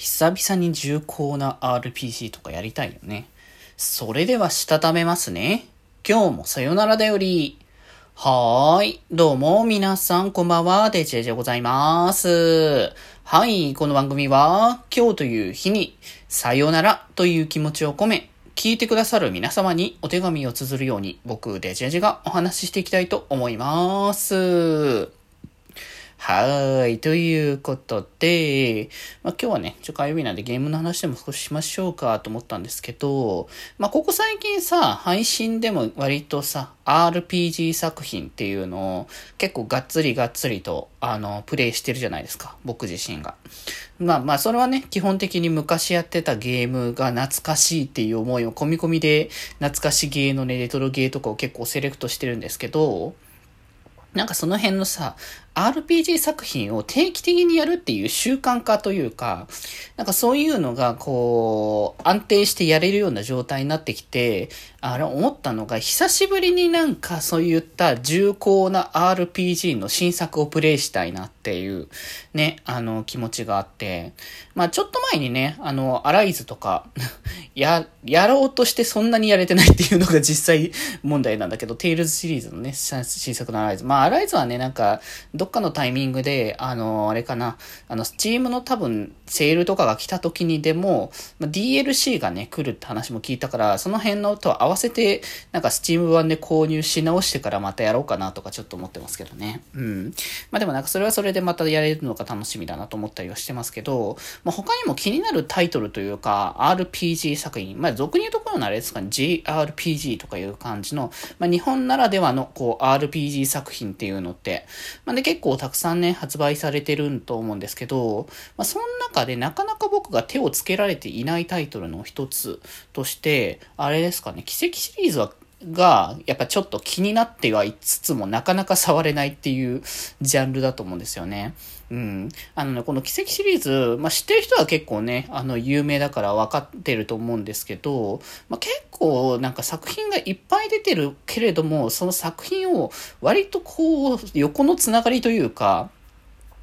久々に重厚な RPG とかやりたいよね。それではしたためますね。今日もさよならだより。はーい。どうも、皆さん、こんばんは。デジェジでございます。はい。この番組は、今日という日に、さよならという気持ちを込め、聞いてくださる皆様にお手紙を綴るように、僕、デジェジェがお話ししていきたいと思います。はい。ということで、まあ、今日はね、ちょ、火曜日なんでゲームの話でも少ししましょうかと思ったんですけど、まあ、ここ最近さ、配信でも割とさ、RPG 作品っていうのを結構がっつりがっつりと、あの、プレイしてるじゃないですか。僕自身が。まあまあ、それはね、基本的に昔やってたゲームが懐かしいっていう思いを込み込みで、懐かしゲーのね、レトロゲーとかを結構セレクトしてるんですけど、なんかその辺のさ、RPG 作品を定期的にやるっていう習慣化というか、なんかそういうのがこう、安定してやれるような状態になってきて、あれ思ったのが、久しぶりになんかそういった重厚な RPG の新作をプレイしたいなっていう、ね、あの気持ちがあって、まあちょっと前にね、あの、アライズとか、や、やろうとしてそんなにやれてないっていうのが実際問題なんだけど、テイルズシリーズのね、新作のアライズ。まあアライズはね、なんか、どっかのタイミングで、あの、あれかな、あの、スチームの多分、セールとかが来た時にでも、まあ、DLC がね、来るって話も聞いたから、その辺のと合わせて、なんかスチーム版で購入し直してからまたやろうかなとかちょっと思ってますけどね。うん。まあでもなんかそれはそれでまたやれるのが楽しみだなと思ったりはしてますけど、まあ他にも気になるタイトルというか、RPG 作品、まあ俗に言うところのあれですかね、GRPG とかいう感じの、まあ日本ならではのこう RPG 作品っていうのって、まあで結構たくさんね、発売されてると思うんですけど、まあ、その中でなかなか僕が手をつけられていないタイトルの一つとして、あれですかね、奇跡シリーズはが、やっぱちょっと気になってはいつつもなかなか触れないっていうジャンルだと思うんですよね。うん。あのね、この奇跡シリーズ、まあ、知ってる人は結構ね、あの、有名だから分かってると思うんですけど、まあ、結構なんか作品がいっぱい出てるけれども、その作品を割とこう、横のつながりというか、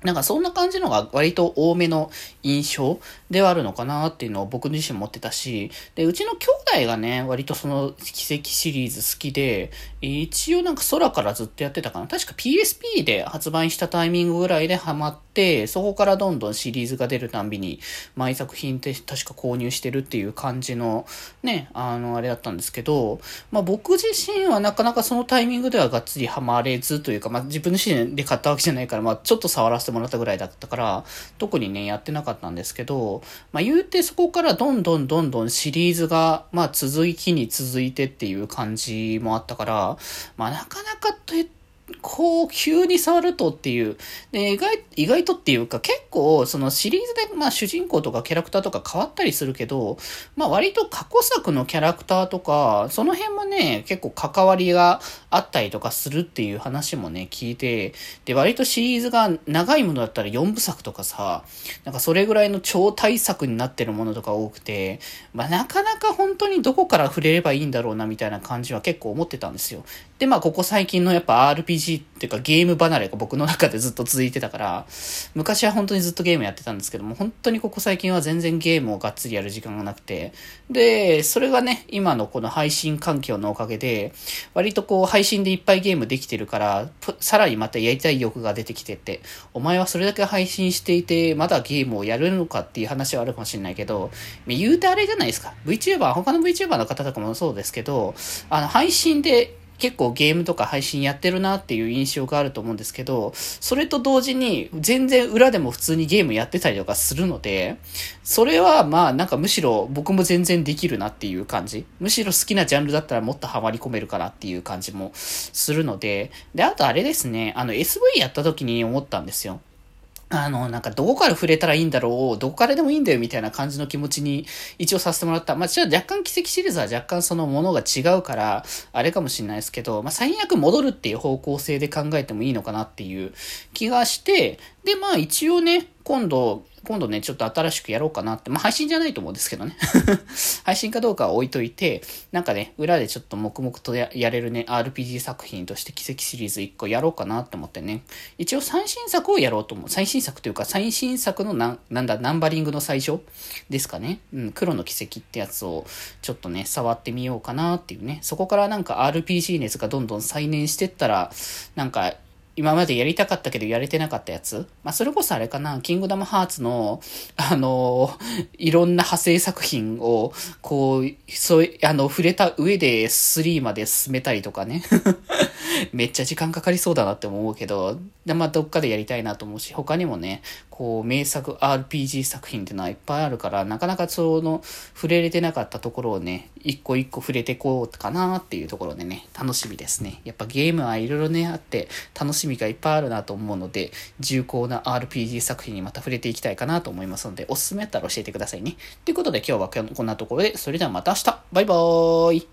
なんかそんな感じのが割と多めの印象ではあるのかなっていうのを僕自身持ってたし、で、うちの兄弟がね、割とその奇跡シリーズ好きで、一応なんか空からずっとやってたかな。確か PSP で発売したタイミングぐらいでハマって、そこからどんどんシリーズが出るたんびに、毎作品って確か購入してるっていう感じの、ね、あの、あれだったんですけど、まあ僕自身はなかなかそのタイミングではがっつりハマれずというか、まあ自分自身で買ったわけじゃないから、まあちょっと触らせてもらったぐらいだったから、特にね、やってなかったんですけどまあ言うてそこからどんどんどんどんシリーズが、まあ続きに続いてっていう感じもあったから、まあなかなかと言って、こう、急に触るとっていう。で、意外、意外とっていうか、結構、そのシリーズで、まあ主人公とかキャラクターとか変わったりするけど、まあ割と過去作のキャラクターとか、その辺もね、結構関わりがあったりとかするっていう話もね、聞いて、で、割とシリーズが長いものだったら4部作とかさ、なんかそれぐらいの超大作になってるものとか多くて、まあなかなか本当にどこから触れればいいんだろうなみたいな感じは結構思ってたんですよ。で、まあここ最近のやっぱ RPG RPG っていうかゲーム離れが僕の中でずっと続いてたから、昔は本当にずっとゲームやってたんですけども、本当にここ最近は全然ゲームをがっつりやる時間がなくて、で、それがね、今のこの配信環境のおかげで、割とこう配信でいっぱいゲームできてるから、さらにまたやりたい欲が出てきてって、お前はそれだけ配信していて、まだゲームをやるのかっていう話はあるかもしれないけど、言うてあれじゃないですか。VTuber、他の VTuber の方とかもそうですけど、あの、配信で結構ゲームとか配信やってるなっていう印象があると思うんですけど、それと同時に全然裏でも普通にゲームやってたりとかするので、それはまあなんかむしろ僕も全然できるなっていう感じ。むしろ好きなジャンルだったらもっとハマり込めるかなっていう感じもするので、で、あとあれですね、あの SV やった時に思ったんですよ。あの、なんか、どこから触れたらいいんだろう、どこからでもいいんだよ、みたいな感じの気持ちに一応させてもらった。まあ、じゃあ若干奇跡シリーズは若干そのものが違うから、あれかもしれないですけど、まあ、最悪戻るっていう方向性で考えてもいいのかなっていう気がして、で、まあ、一応ね、今度、今度ね、ちょっと新しくやろうかなって、まあ配信じゃないと思うんですけどね。配信かどうかは置いといて、なんかね、裏でちょっと黙々とやれるね、RPG 作品として奇跡シリーズ1個やろうかなって思ってね。一応最新作をやろうと思う。最新作というか、最新作のな、なんだ、ナンバリングの最初ですかね。うん、黒の奇跡ってやつをちょっとね、触ってみようかなっていうね。そこからなんか RPG 熱がどんどん再燃してったら、なんか今までやりたかったけどやれてなかったやつ？まあ、それこそあれかな、キングダムハーツの、あの、いろんな派生作品を、こう、そう、あの、触れた上で3まで進めたりとかね。めっちゃ時間かかりそうだなって思うけど、で、まあ、どっかでやりたいなと思うし、他にもね、こう、名作 RPG 作品っていうのはいっぱいあるから、なかなかその、触れれてなかったところをね、一個一個触れてこうかなっていうところでね、楽しみですね。やっぱゲームはいろいろね、あって、楽しみ味がいっぱいあるなと思うので、重厚な RPG 作品にまた触れていきたいかなと思いますので、おすすめあったら教えてくださいね。ということで今日はこんなところで、それではまた明日バイバーイ